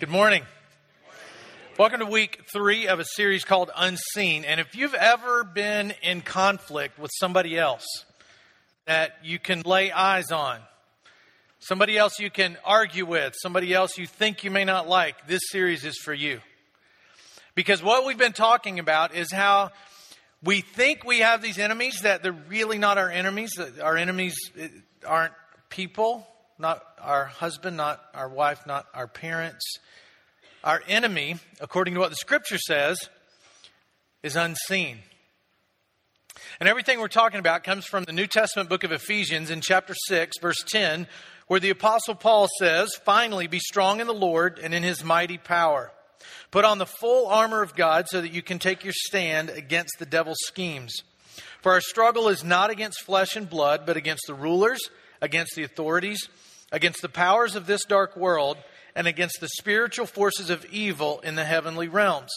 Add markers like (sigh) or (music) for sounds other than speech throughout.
Good morning. Welcome to week three of a series called Unseen. And if you've ever been in conflict with somebody else that you can lay eyes on, somebody else you can argue with, somebody else you think you may not like, this series is for you. Because what we've been talking about is how we think we have these enemies that they're really not our enemies. Our enemies uh, aren't people, not our husband, not our wife, not our parents. Our enemy, according to what the scripture says, is unseen. And everything we're talking about comes from the New Testament book of Ephesians in chapter 6, verse 10, where the Apostle Paul says, Finally, be strong in the Lord and in his mighty power. Put on the full armor of God so that you can take your stand against the devil's schemes. For our struggle is not against flesh and blood, but against the rulers, against the authorities, against the powers of this dark world and against the spiritual forces of evil in the heavenly realms.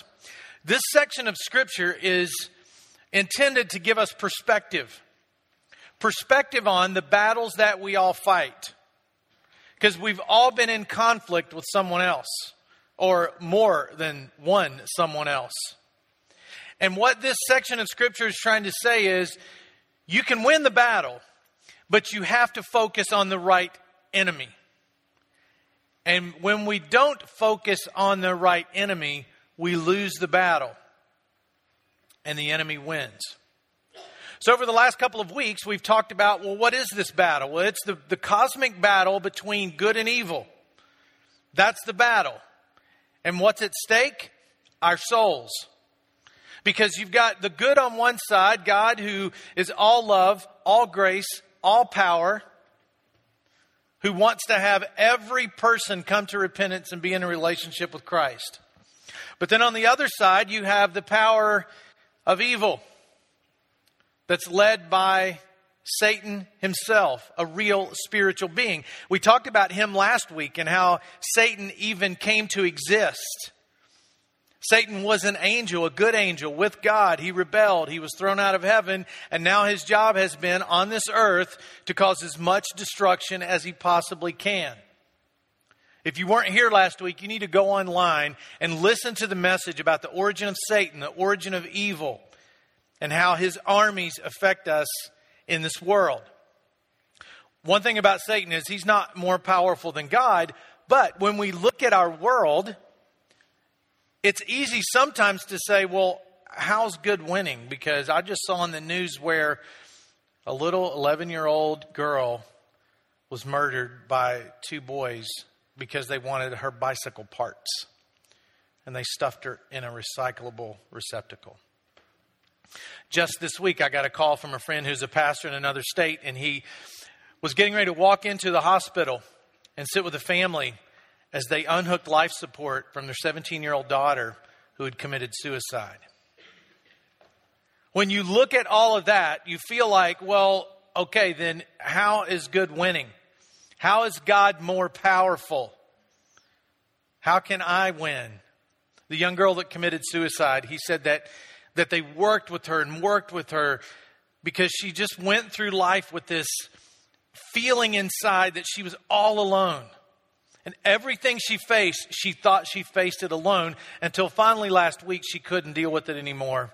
This section of Scripture is intended to give us perspective perspective on the battles that we all fight. Because we've all been in conflict with someone else, or more than one someone else. And what this section of Scripture is trying to say is you can win the battle, but you have to focus on the right enemy. And when we don't focus on the right enemy, we lose the battle and the enemy wins. So, over the last couple of weeks, we've talked about well, what is this battle? Well, it's the, the cosmic battle between good and evil. That's the battle. And what's at stake? Our souls. Because you've got the good on one side, God who is all love, all grace, all power, who wants to have every person come to repentance and be in a relationship with Christ. But then on the other side, you have the power of evil that's led by Satan himself, a real spiritual being. We talked about him last week and how Satan even came to exist Satan was an angel, a good angel with God. He rebelled. He was thrown out of heaven. And now his job has been on this earth to cause as much destruction as he possibly can. If you weren't here last week, you need to go online and listen to the message about the origin of Satan, the origin of evil, and how his armies affect us in this world. One thing about Satan is he's not more powerful than God, but when we look at our world, it's easy sometimes to say, well, how's good winning? Because I just saw in the news where a little 11 year old girl was murdered by two boys because they wanted her bicycle parts. And they stuffed her in a recyclable receptacle. Just this week, I got a call from a friend who's a pastor in another state, and he was getting ready to walk into the hospital and sit with a family as they unhooked life support from their 17 year old daughter who had committed suicide. When you look at all of that, you feel like, well, okay, then how is good winning? How is God more powerful? How can I win? The young girl that committed suicide, he said that, that they worked with her and worked with her because she just went through life with this feeling inside that she was all alone. And everything she faced, she thought she faced it alone until finally last week she couldn't deal with it anymore.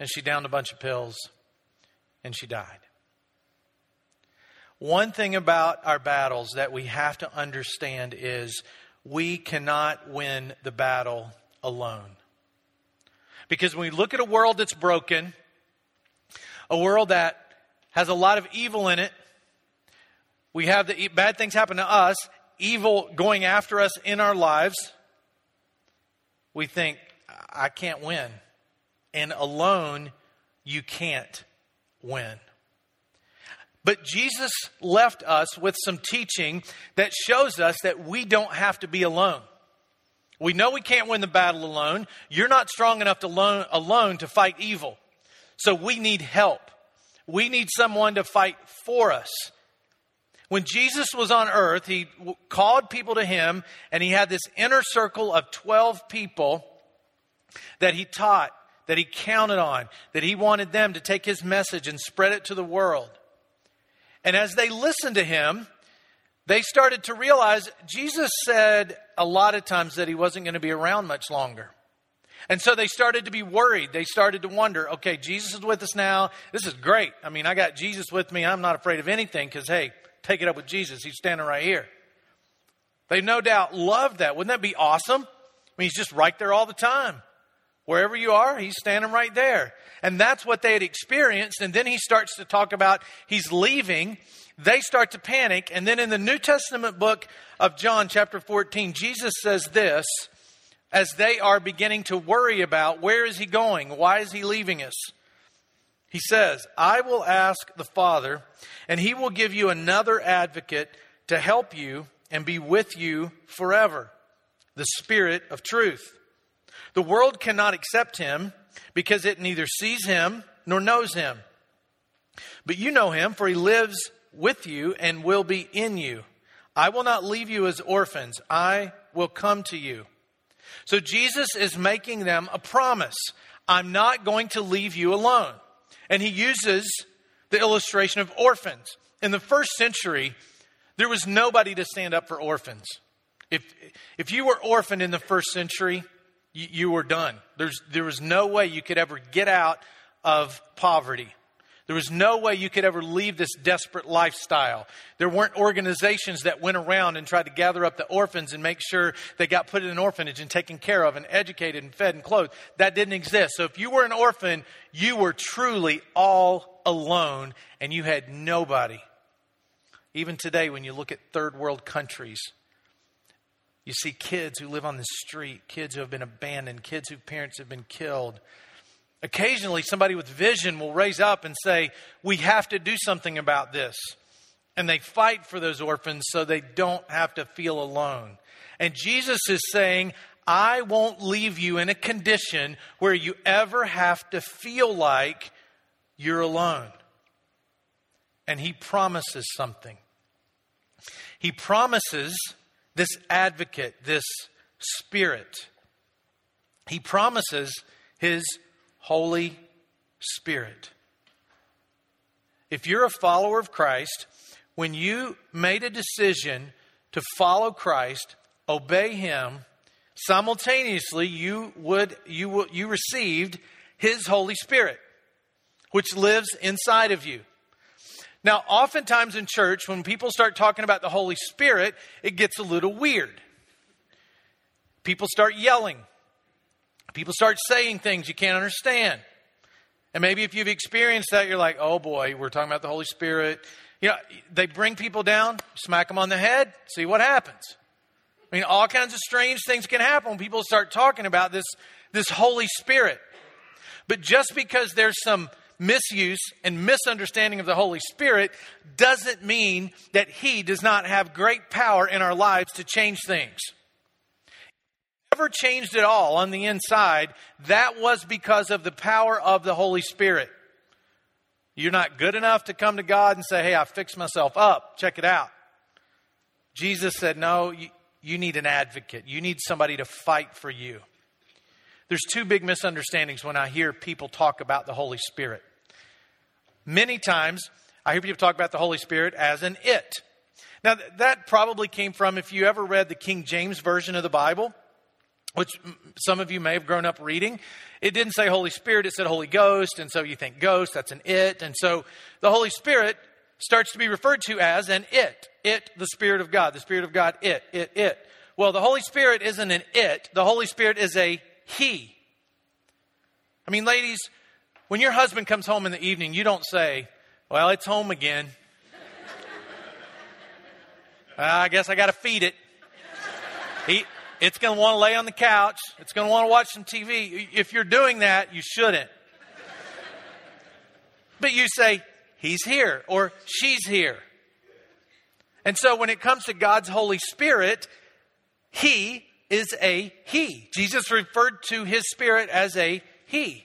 And she downed a bunch of pills and she died. One thing about our battles that we have to understand is we cannot win the battle alone. Because when we look at a world that's broken, a world that has a lot of evil in it, we have the bad things happen to us, evil going after us in our lives, we think, I can't win. And alone, you can't win. But Jesus left us with some teaching that shows us that we don't have to be alone. We know we can't win the battle alone. You're not strong enough to alone, alone to fight evil. So we need help. We need someone to fight for us. When Jesus was on earth, he called people to him and he had this inner circle of 12 people that he taught, that he counted on, that he wanted them to take his message and spread it to the world. And as they listened to him, they started to realize Jesus said a lot of times that he wasn't going to be around much longer. And so they started to be worried. They started to wonder, okay, Jesus is with us now. This is great. I mean, I got Jesus with me. I'm not afraid of anything because, hey, take it up with Jesus. He's standing right here. They no doubt loved that. Wouldn't that be awesome? I mean, he's just right there all the time. Wherever you are, he's standing right there. And that's what they had experienced. And then he starts to talk about he's leaving. They start to panic. And then in the New Testament book of John, chapter 14, Jesus says this as they are beginning to worry about where is he going? Why is he leaving us? He says, I will ask the Father, and he will give you another advocate to help you and be with you forever the Spirit of truth. The world cannot accept him because it neither sees him nor knows him. But you know him, for he lives with you and will be in you. I will not leave you as orphans, I will come to you. So Jesus is making them a promise I'm not going to leave you alone. And he uses the illustration of orphans. In the first century, there was nobody to stand up for orphans. If, if you were orphaned in the first century, you, you were done. There's, there was no way you could ever get out of poverty. There was no way you could ever leave this desperate lifestyle. There weren't organizations that went around and tried to gather up the orphans and make sure they got put in an orphanage and taken care of and educated and fed and clothed. That didn't exist. So if you were an orphan, you were truly all alone and you had nobody. Even today, when you look at third world countries, you see kids who live on the street, kids who have been abandoned, kids whose parents have been killed. Occasionally, somebody with vision will raise up and say, We have to do something about this. And they fight for those orphans so they don't have to feel alone. And Jesus is saying, I won't leave you in a condition where you ever have to feel like you're alone. And he promises something. He promises this advocate, this spirit. He promises his Holy Spirit. If you're a follower of Christ, when you made a decision to follow Christ, obey him, simultaneously you would you you received his Holy Spirit, which lives inside of you. Now, oftentimes in church, when people start talking about the Holy Spirit, it gets a little weird. People start yelling. People start saying things you can't understand. And maybe if you've experienced that, you're like, oh boy, we're talking about the Holy Spirit. You know, they bring people down, smack them on the head, see what happens. I mean, all kinds of strange things can happen when people start talking about this, this Holy Spirit. But just because there's some misuse and misunderstanding of the Holy Spirit doesn't mean that He does not have great power in our lives to change things. Never changed at all on the inside, that was because of the power of the Holy Spirit. You're not good enough to come to God and say, Hey, I fixed myself up. Check it out. Jesus said, No, you, you need an advocate. You need somebody to fight for you. There's two big misunderstandings when I hear people talk about the Holy Spirit. Many times, I hear people talk about the Holy Spirit as an it. Now, that probably came from if you ever read the King James Version of the Bible, which some of you may have grown up reading. It didn't say Holy Spirit, it said Holy Ghost, and so you think ghost, that's an it. And so the Holy Spirit starts to be referred to as an it. It, the Spirit of God. The Spirit of God, it, it, it. Well, the Holy Spirit isn't an it, the Holy Spirit is a He. I mean, ladies, when your husband comes home in the evening, you don't say, Well, it's home again. (laughs) I guess I got to feed it. He, it's going to want to lay on the couch. It's going to want to watch some TV. If you're doing that, you shouldn't. But you say, He's here or she's here. And so when it comes to God's Holy Spirit, He is a He. Jesus referred to His Spirit as a He.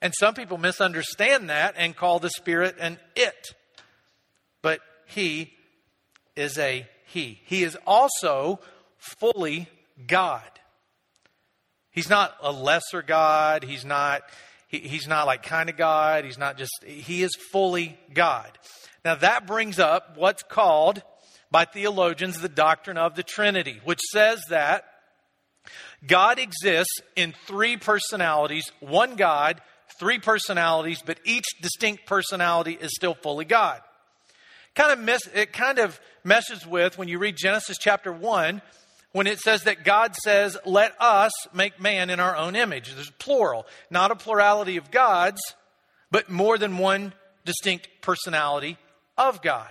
And some people misunderstand that and call the Spirit an it. But He is a He. He is also fully God. He's not a lesser God. He's not, he, he's not like kind of God. He's not just, he is fully God. Now that brings up what's called by theologians the doctrine of the Trinity, which says that God exists in three personalities, one God, three personalities, but each distinct personality is still fully God. Kind of miss, it kind of meshes with when you read Genesis chapter 1 when it says that God says, Let us make man in our own image. There's plural, not a plurality of gods, but more than one distinct personality of God.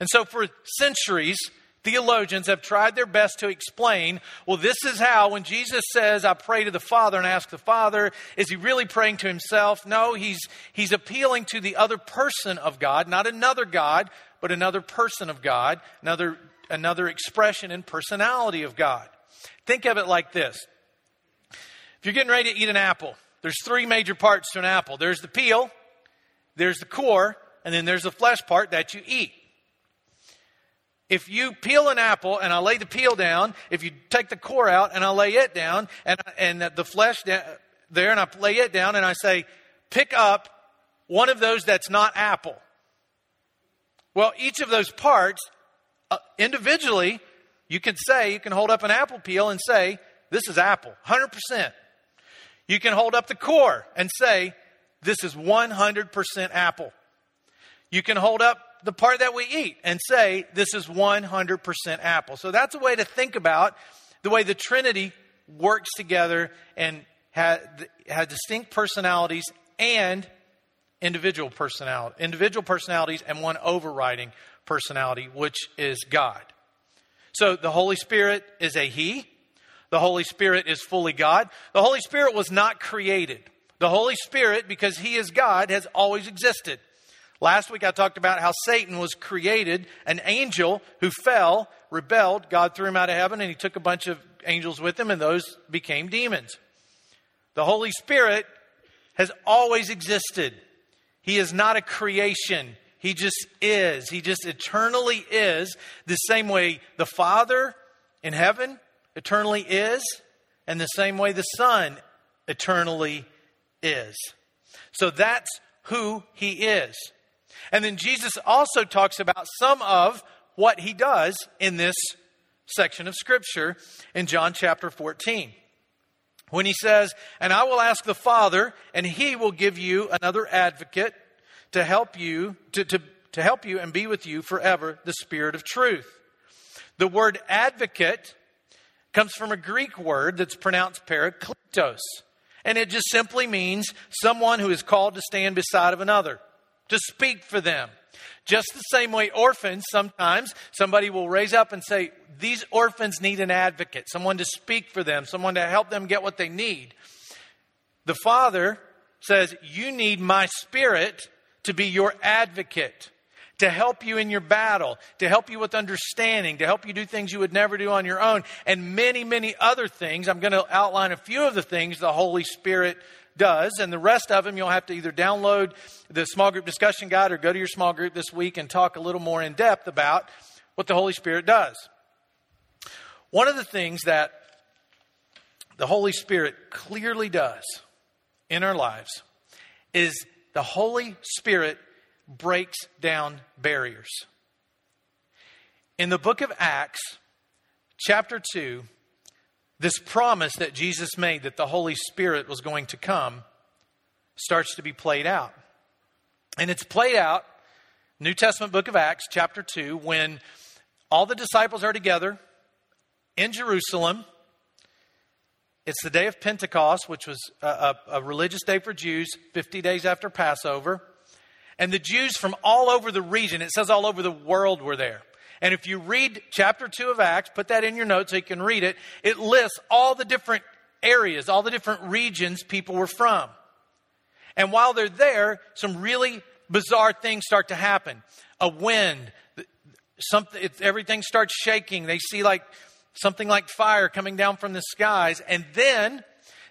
And so for centuries, theologians have tried their best to explain well, this is how, when Jesus says, I pray to the Father and ask the Father, is he really praying to himself? No, he's, he's appealing to the other person of God, not another God, but another person of God, another another expression and personality of God. Think of it like this. If you're getting ready to eat an apple, there's three major parts to an apple. There's the peel, there's the core, and then there's the flesh part that you eat. If you peel an apple and I lay the peel down, if you take the core out and I lay it down, and, and the flesh there and I lay it down and I say, pick up one of those that's not apple. Well, each of those parts uh, individually, you can say, you can hold up an apple peel and say, this is apple, 100%. You can hold up the core and say, this is 100% apple. You can hold up the part that we eat and say, this is 100% apple. So that's a way to think about the way the Trinity works together and has, has distinct personalities and individual personality, individual personalities and one overriding personality, which is God. So the Holy Spirit is a He. The Holy Spirit is fully God. The Holy Spirit was not created. The Holy Spirit, because He is God, has always existed. Last week I talked about how Satan was created, an angel who fell, rebelled. God threw him out of heaven and he took a bunch of angels with him, and those became demons. The Holy Spirit has always existed. He is not a creation. He just is. He just eternally is the same way the Father in heaven eternally is, and the same way the Son eternally is. So that's who He is. And then Jesus also talks about some of what He does in this section of Scripture in John chapter 14 when he says, And I will ask the Father, and he will give you another advocate to help you, to, to, to help you and be with you forever, the Spirit of truth. The word advocate comes from a Greek word that's pronounced parakletos. And it just simply means someone who is called to stand beside of another, to speak for them. Just the same way orphans, sometimes somebody will raise up and say, These orphans need an advocate, someone to speak for them, someone to help them get what they need. The Father says, You need my spirit to be your advocate, to help you in your battle, to help you with understanding, to help you do things you would never do on your own, and many, many other things. I'm going to outline a few of the things the Holy Spirit does, and the rest of them you'll have to either download the small group discussion guide or go to your small group this week and talk a little more in depth about what the Holy Spirit does. One of the things that the Holy Spirit clearly does in our lives is the Holy Spirit breaks down barriers. In the book of Acts, chapter 2, this promise that Jesus made that the Holy Spirit was going to come starts to be played out. And it's played out, New Testament book of Acts, chapter 2, when all the disciples are together in Jerusalem it's the day of Pentecost, which was a, a, a, religious day for Jews, 50 days after Passover. And the Jews from all over the region, it says all over the world, were there. And if you read chapter 2 of Acts, put that in your notes so you can read it, it lists all the different areas, all the different regions people were from. And while they're there, some really bizarre things start to happen. A wind, something, everything starts shaking. They see like something like fire coming down from the skies. And then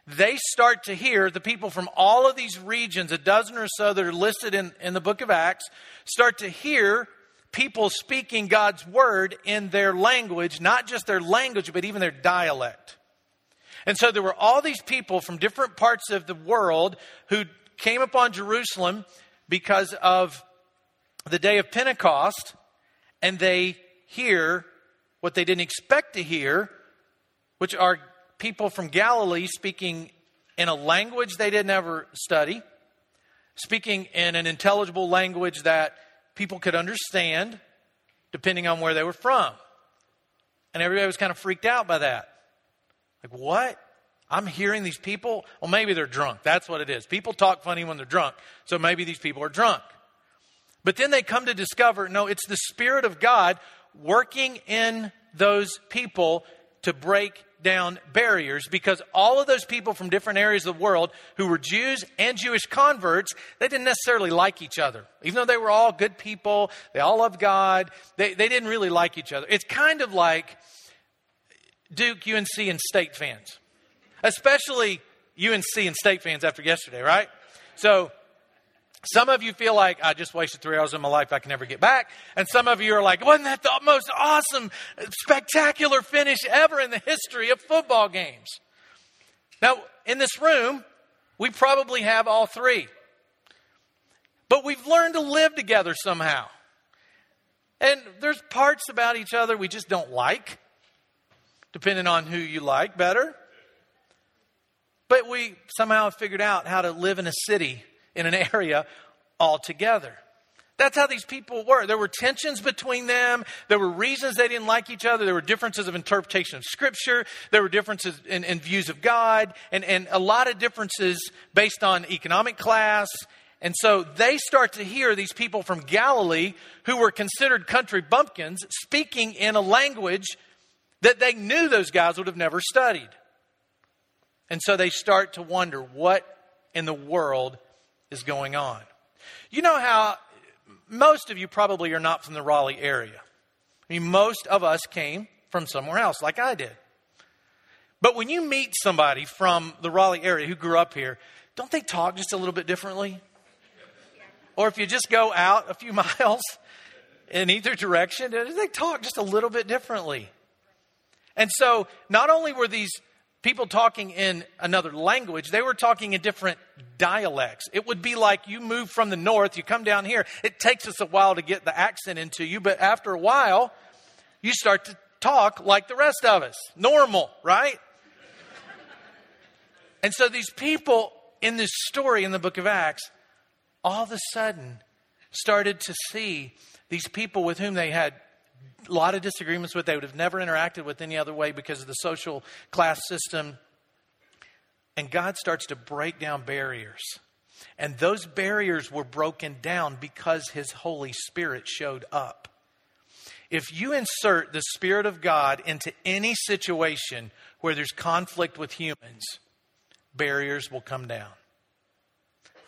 they start to hear the people from all of these regions, a dozen or so that are listed in, in the book of Acts, start to hear people speaking God's word in their language, not just their language, but even their dialect. And so there were all these people from different parts of the world who came upon Jerusalem because of the day of Pentecost, and they hear what they didn't expect to hear, which are people from Galilee speaking in a language they didn't ever study, speaking in an intelligible language that people could understand, depending on where they were from. And everybody was kind of freaked out by that. Like, what? I'm hearing these people. Well, maybe they're drunk. That's what it is. People talk funny when they're drunk. So maybe these people are drunk. But then they come to discover no, it's the Spirit of God working in those people to break down barriers because all of those people from different areas of the world who were Jews and Jewish converts, they didn't necessarily like each other. Even though they were all good people, they all loved God, they, they didn't really like each other. It's kind of like Duke, UNC, and state fans, especially UNC and state fans after yesterday, right? So some of you feel like I just wasted three hours of my life I can never get back. And some of you are like, wasn't that the most awesome, spectacular finish ever in the history of football games? Now, in this room, we probably have all three. But we've learned to live together somehow. And there's parts about each other we just don't like depending on who you like better. But we somehow figured out how to live in a city, in an area all together. That's how these people were. There were tensions between them. There were reasons they didn't like each other. There were differences of interpretation of Scripture. There were differences in, in views of God, and, and a lot of differences based on economic class. And so they start to hear these people from Galilee who were considered country bumpkins speaking in a language that they knew those guys would have never studied. And so they start to wonder what in the world is going on. You know how most of you probably are not from the Raleigh area. I mean, most of us came from somewhere else, like I did. But when you meet somebody from the Raleigh area who grew up here, don't they talk just a little bit differently? Or if you just go out a few (laughs) miles in either direction, they talk just a little bit differently. And so, not only were these people talking in another language, they were talking in different dialects. It would be like you move from the north, you come down here. It takes us a while to get the accent into you, but after a while, you start to talk like the rest of us. Normal, right? (laughs) and so, these people in this story in the book of Acts, all of a sudden started to see these people with whom they had a lot of disagreements with. They would have never interacted with any other way because of the social class system. And God starts to break down barriers. And those barriers were broken down because His Holy Spirit showed up. If you insert the Spirit of God into any situation where there's conflict with humans, barriers will come down.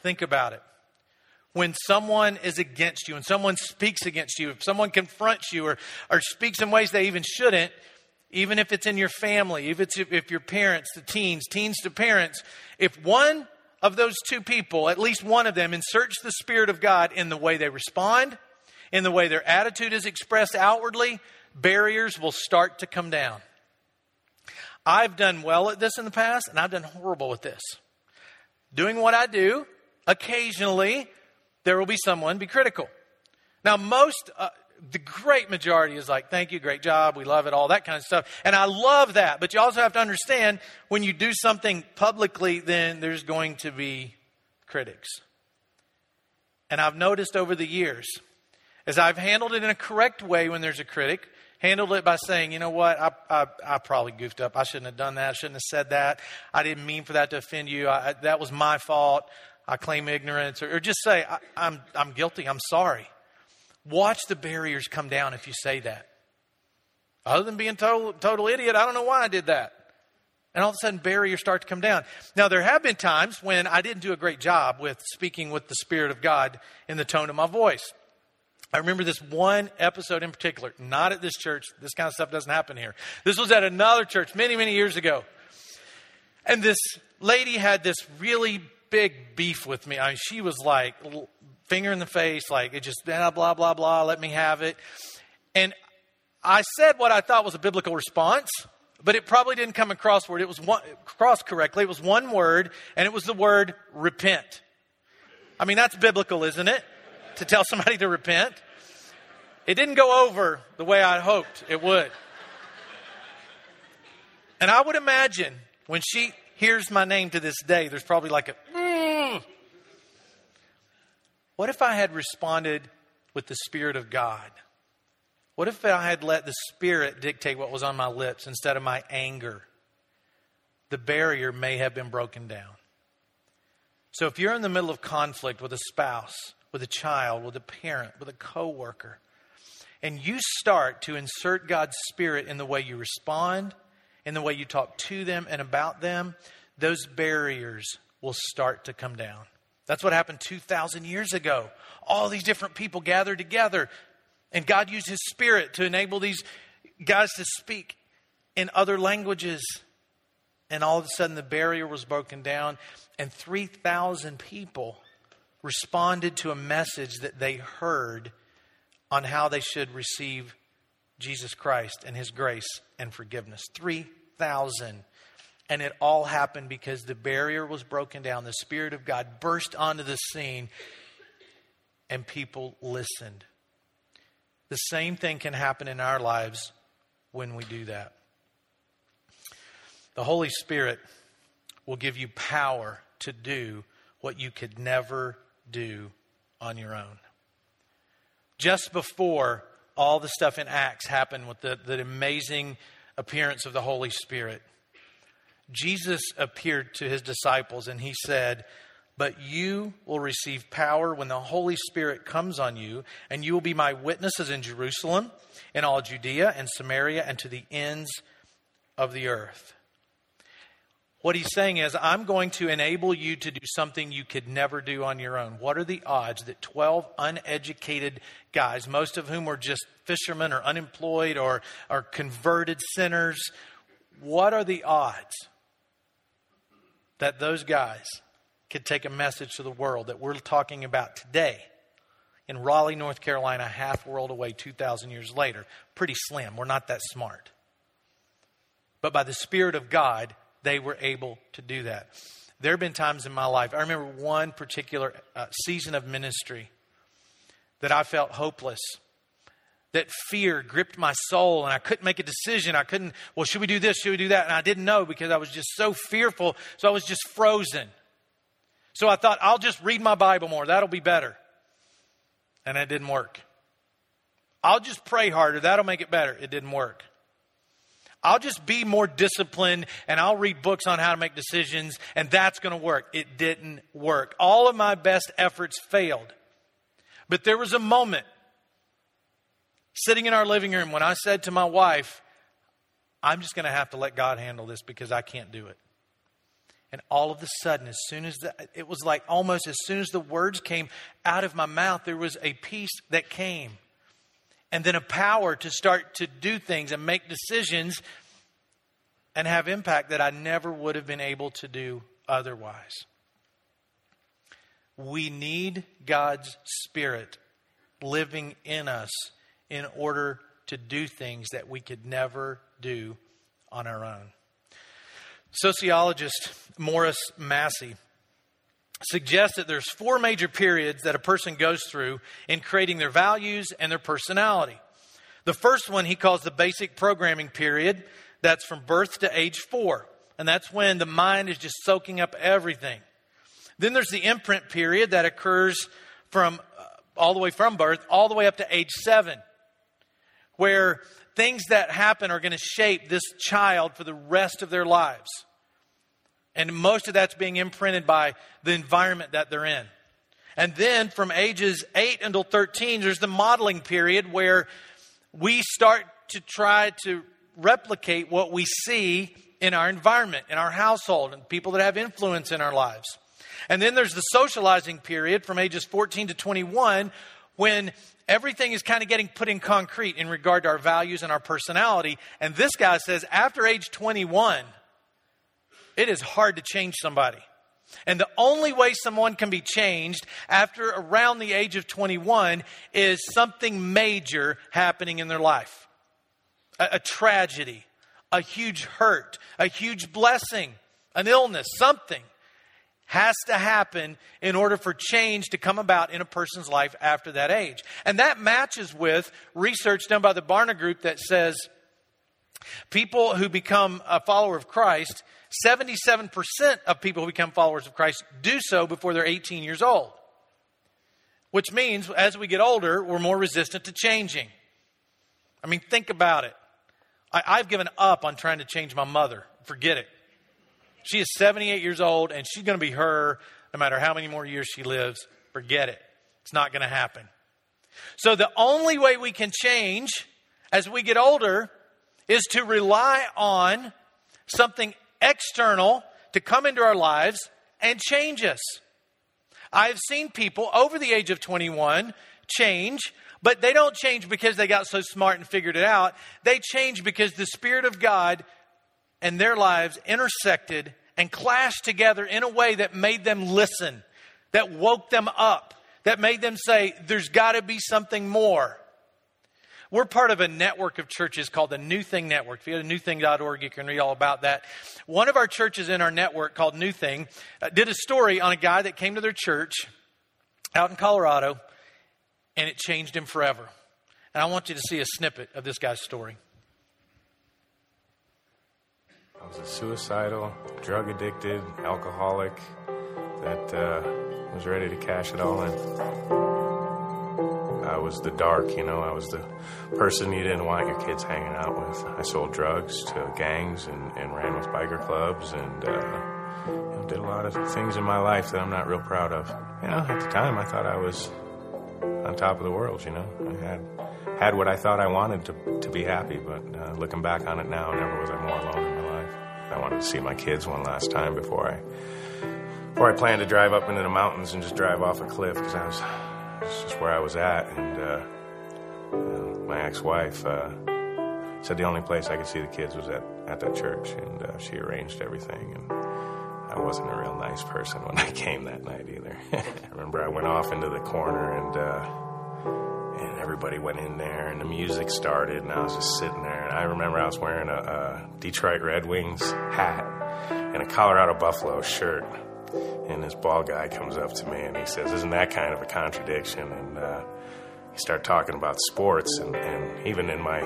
Think about it when someone is against you, when someone speaks against you, if someone confronts you or, or speaks in ways they even shouldn't, even if it's in your family, if it's if your parents, the teens, teens to parents, if one of those two people, at least one of them, inserts the Spirit of God in the way they respond, in the way their attitude is expressed outwardly, barriers will start to come down. I've done well at this in the past, and I've done horrible with this. Doing what I do, occasionally, there will be someone be critical. Now, most, uh, the great majority is like, thank you, great job, we love it, all that kind of stuff. And I love that. But you also have to understand when you do something publicly, then there's going to be critics. And I've noticed over the years, as I've handled it in a correct way when there's a critic, handled it by saying, you know what, I, I, I, probably goofed up. I shouldn't have done that. I shouldn't have said that. I didn't mean for that to offend you. I, that was my fault. I claim ignorance, or, or just say, I, I'm, I'm guilty, I'm sorry. Watch the barriers come down if you say that. Other than being total, total idiot, I don't know why I did that. And all of a sudden, barriers start to come down. Now, there have been times when I didn't do a great job with speaking with the Spirit of God in the tone of my voice. I remember this one episode in particular, not at this church. This kind of stuff doesn't happen here. This was at another church many, many years ago. And this lady had this really big beef with me. I mean, she was like, finger in the face, like, it just, blah, blah, blah, blah, let me have it. And I said what I thought was a biblical response, but it probably didn't come across word. It was one, across correctly. It was one word, and it was the word repent. I mean, that's biblical, isn't it? To tell somebody to repent. It didn't go over the way I hoped it would. And I would imagine when she hears my name to this day, there's probably like a, mm. what if I had responded with the Spirit of God? What if I had let the Spirit dictate what was on my lips instead of my anger? The barrier may have been broken down. So if you're in the middle of conflict with a spouse, with a child, with a parent, with a coworker, and you start to insert God's Spirit in the way you respond, in the way you talk to them and about them, those barriers will start to come down. That's what happened 2,000 years ago. All these different people gathered together, and God used His Spirit to enable these guys to speak in other languages. And all of a sudden, the barrier was broken down, and 3,000 people responded to a message that they heard on how they should receive Jesus Christ and His grace and forgiveness. 3,000. And it all happened because the barrier was broken down. The Spirit of God burst onto the scene, and people listened. The same thing can happen in our lives when we do that. The Holy Spirit will give you power to do what you could never do on your own. Just before all the stuff in Acts happened with the, the amazing appearance of the Holy Spirit, Jesus appeared to his disciples and he said, But you will receive power when the Holy Spirit comes on you, and you will be my witnesses in Jerusalem, in all Judea and Samaria, and to the ends of the earth. What he's saying is, I'm going to enable you to do something you could never do on your own. What are the odds that 12 uneducated guys, most of whom were just fishermen or unemployed or are converted sinners, what are the odds that those guys could take a message to the world that we're talking about today in Raleigh, North Carolina, half world away 2,000 years later? Pretty slim. We're not that smart. But by the Spirit of God, they were able to do that. There have been times in my life, I remember one particular uh, season of ministry that I felt hopeless, that fear gripped my soul, and I couldn't make a decision. I couldn't, well, should we do this? Should we do that? And I didn't know because I was just so fearful, so I was just frozen. So I thought, I'll just read my Bible more. That'll be better. And it didn't work. I'll just pray harder. That'll make it better. It didn't work. I'll just be more disciplined and I'll read books on how to make decisions and that's going to work. It didn't work. All of my best efforts failed. But there was a moment sitting in our living room when I said to my wife, I'm just going to have to let God handle this because I can't do it. And all of a sudden, as soon as the, it was like almost as soon as the words came out of my mouth, there was a peace that came and then a power to start to do things and make decisions and have impact that I never would have been able to do otherwise. We need God's Spirit living in us in order to do things that we could never do on our own. Sociologist Morris Massey suggests that there's four major periods that a person goes through in creating their values and their personality. The first one he calls the basic programming period. That's from birth to age four. And that's when the mind is just soaking up everything. Then there's the imprint period that occurs from uh, all the way from birth all the way up to age seven, where things that happen are going to shape this child for the rest of their lives. And most of that's being imprinted by the environment that they're in. And then from ages 8 until 13, there's the modeling period where we start to try to replicate what we see in our environment, in our household, and people that have influence in our lives. And then there's the socializing period from ages 14 to 21 when everything is kind of getting put in concrete in regard to our values and our personality. And this guy says after age 21, it is hard to change somebody. And the only way someone can be changed after around the age of 21 is something major happening in their life a, a, tragedy, a huge hurt, a huge blessing, an illness, something has to happen in order for change to come about in a person's life after that age. And that matches with research done by the Barna Group that says people who become a follower of Christ, 77% of people who become followers of Christ do so before they're 18 years old. Which means as we get older, we're more resistant to changing. I mean, think about it. I, have given up on trying to change my mother. Forget it. She is 78 years old and she's going to be her no matter how many more years she lives. Forget it. It's not going to happen. So the only way we can change as we get older is to rely on something external to come into our lives and change us. I've seen people over the age of 21 change, but they don't change because they got so smart and figured it out. They change because the Spirit of God and their lives intersected and clashed together in a way that made them listen, that woke them up, that made them say, There's got to be something more. We're part of a network of churches called the New Thing Network. If you go to newthing.org, you can read all about that. One of our churches in our network called New Thing uh, did a story on a guy that came to their church out in Colorado, and it changed him forever. And I want you to see a snippet of this guy's story. I was a suicidal, drug addicted, alcoholic that uh, was ready to cash it all in. I was the dark, you know, I was the person you didn't want your kids hanging out with. I sold drugs to gangs and, and ran with biker clubs and uh, you know, did a lot of things in my life that I'm not real proud of. You know, at the time I thought I was on top of the world, you know. I had had what I thought I wanted to, to be happy, but uh, looking back on it now, never was I more alone in my life. I wanted to see my kids one last time before I before I planned to drive up into the mountains and just drive off a cliff because I was just where I was at. And uh, uh, my ex-wife uh, said the only place I could see the kids was at, at that church, and uh, she arranged everything. And I wasn't a real nice person when I (laughs) came that night either. (laughs) I remember I went off into the corner and uh, and everybody went in there and the music started and I was just sitting there and I remember I was wearing a, a Detroit Red Wings hat and a Colorado Buffalo shirt and this ball guy comes up to me and he says, Isn't that kind of a contradiction? And uh, he started talking about sports. And, and, even in my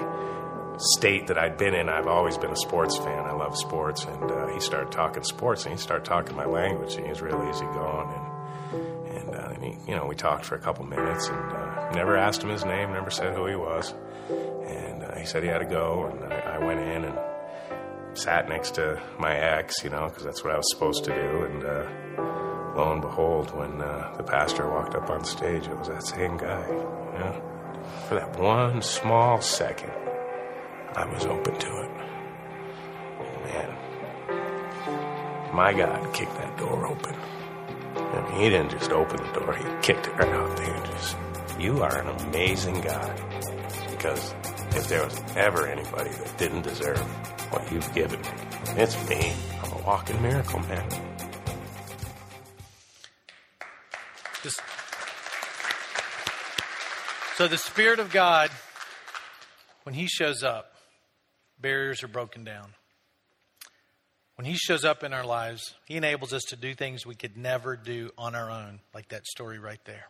state that I'd been in, I've always been a sports fan. I love sports. And uh, he started talking sports and he started talking my language. And he was real easy going. And, and, uh, and he, you know, we talked for a couple minutes and uh, never asked him his name, never said who he was. And uh, he said he had to go. And I, I went in and sat next to my ex, you know, because that's what I was supposed to do. And uh, lo and behold, when uh, the pastor walked up on stage, it was that same guy. You know? For that one small second, I was open to it. Oh man, my God kicked that door open. I mean, he didn't just open the door, he kicked it right out the hinges. You are an amazing guy because if there was ever anybody that didn't deserve what you've given me. It's me. I'm a walking miracle, man. Just, so the Spirit of God, when He shows up, barriers are broken down. When He shows up in our lives, He enables us to do things we could never do on our own, like that story right there.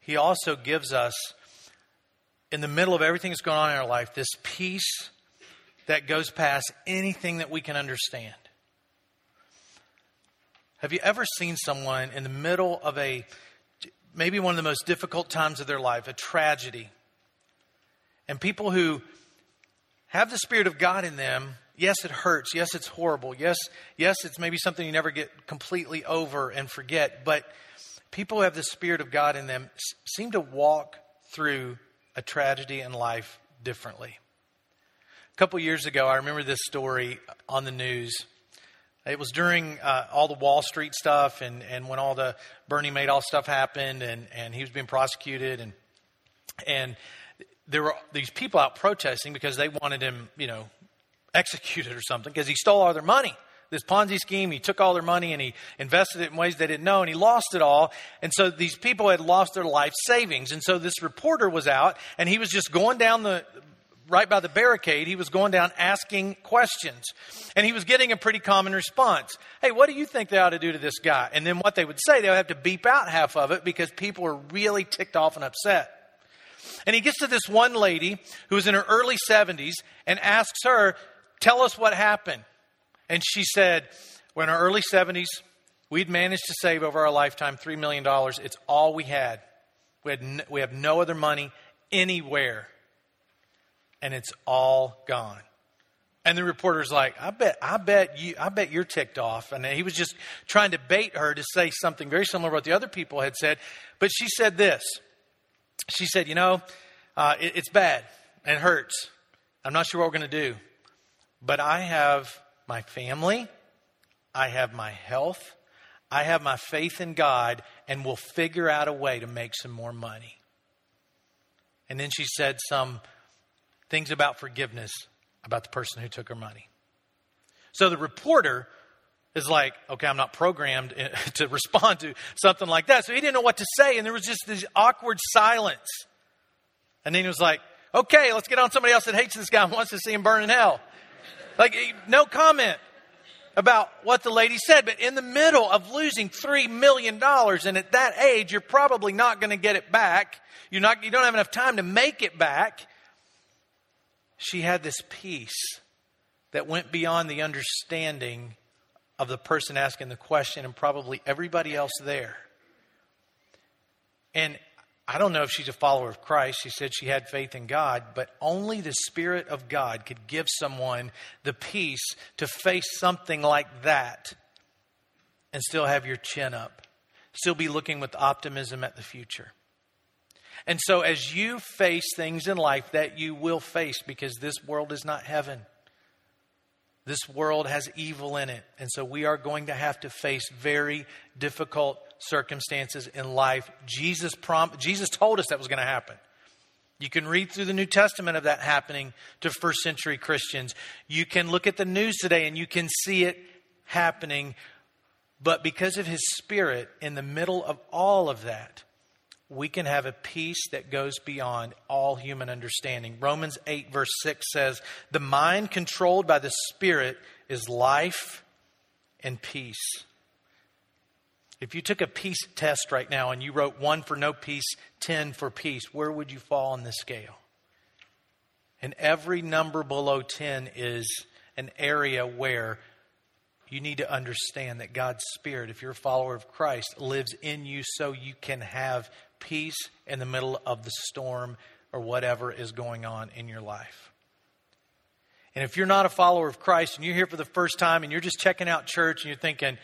He also gives us, in the middle of everything that's going on in our life, this peace that goes past anything that we can understand. Have you ever seen someone in the middle of a maybe one of the most difficult times of their life, a tragedy? And people who have the Spirit of God in them, yes, it hurts. Yes, it's horrible. Yes, yes, it's maybe something you never get completely over and forget. But people who have the Spirit of God in them seem to walk through a tragedy in life differently. A couple years ago, I remember this story on the news. It was during uh, all the Wall Street stuff and, and when all the Bernie Madoff stuff happened and, and he was being prosecuted and and there were these people out protesting because they wanted him, you know, executed or something because he stole all their money. This Ponzi scheme, he took all their money and he invested it in ways they didn't know and he lost it all. And so these people had lost their life savings. And so this reporter was out and he was just going down the right by the barricade, he was going down asking questions. And he was getting a pretty common response. Hey, what do you think they ought to do to this guy? And then what they would say, they would have to beep out half of it because people are really ticked off and upset. And he gets to this one lady who is in her early 70s and asks her, Tell us what happened. And she said, We're in our early 70s. We'd managed to save over our lifetime $3 million. It's all we had. We, had we have no other money anywhere. And it's all gone. And the reporter's like, I bet, I bet you, I bet you're ticked off. And he was just trying to bait her to say something very similar to what the other people had said. But she said this. She said, you know, uh, it, it's bad and hurts. I'm not sure what we're going to do. But I have my family. I have my health. I have my faith in God and we'll figure out a way to make some more money. And then she said some things about forgiveness about the person who took her money. So the reporter is like, okay, I'm not programmed (laughs) to respond to something like that. So he didn't know what to say, and there was just this awkward silence. And then he was like, okay, let's get on somebody else that hates this guy and wants to see him burn in hell. Like, no comment about what the lady said, but in the middle of losing $3 million, and at that age, you're probably not going to get it back. You're not, you don't have enough time to make it back. She had this peace that went beyond the understanding of the person asking the question and probably everybody else there. And I don't know if she's a follower of Christ. She said she had faith in God, but only the Spirit of God could give someone the peace to face something like that and still have your chin up, still be looking with optimism at the future. And so, as you face things in life that you will face, because this world is not heaven, this world has evil in it. And so, we are going to have to face very difficult circumstances in life. Jesus, prom- Jesus told us that was going to happen. You can read through the New Testament of that happening to first century Christians. You can look at the news today and you can see it happening. But because of his spirit in the middle of all of that, we can have a peace that goes beyond all human understanding. Romans 8, verse 6 says, The mind controlled by the Spirit is life and peace. If you took a peace test right now and you wrote one for no peace, 10 for peace, where would you fall on the scale? And every number below 10 is an area where you need to understand that God's Spirit, if you're a follower of Christ, lives in you so you can have peace in the middle of the storm or whatever is going on in your life. And if you're not a follower of Christ and you're here for the first time and you're just checking out church and you're thinking,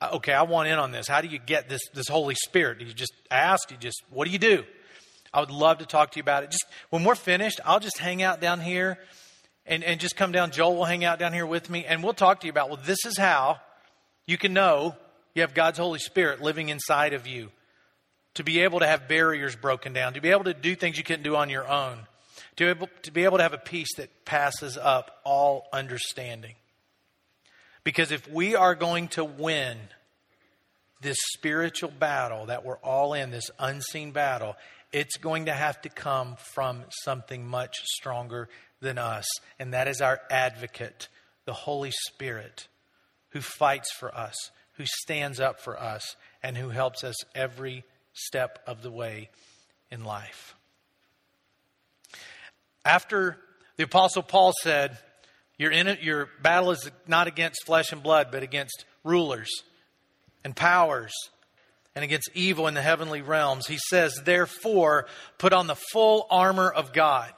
uh, okay, I want in on this. How do you get this, this Holy Spirit? Do you just ask? Do you just, what do you do? I would love to talk to you about it. Just when we're finished, I'll just hang out down here and, and just come down. Joel will hang out down here with me and we'll talk to you about, well, this is how you can know you have God's Holy Spirit living inside of you. To be able to have barriers broken down, to be able to do things you couldn't do on your own, to, able, to be able to have a peace that passes up all understanding. Because if we are going to win this spiritual battle that we're all in, this unseen battle, it's going to have to come from something much stronger than us. And that is our advocate, the Holy Spirit, who fights for us, who stands up for us, and who helps us every step of the way in life. After the Apostle Paul said, you're in your battle is not against flesh and blood, but against rulers and powers and against evil in the heavenly realms. He says, therefore, put on the full armor of God.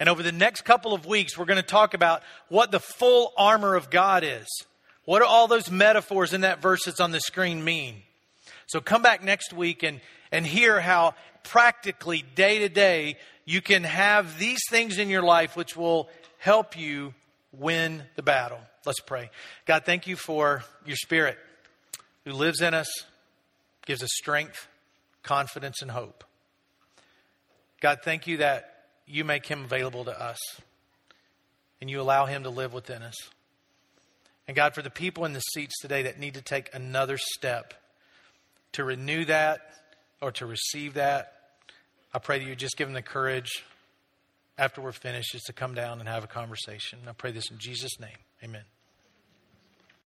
And over the next couple of weeks, we're going to talk about what the full armor of God is. What do all those metaphors in that verse that's on the screen mean? So come back next week and, and hear how practically, day to day, you can have these things in your life which will help you win the battle. Let's pray. God, thank you for your spirit who lives in us, gives us strength, confidence, and hope. God, thank you that you make him available to us and you allow him to live within us. And God, for the people in the seats today that need to take another step to renew that or to receive that, I pray that you just give them the courage after we're finished just to come down and have a conversation. I pray this in Jesus' name. Amen.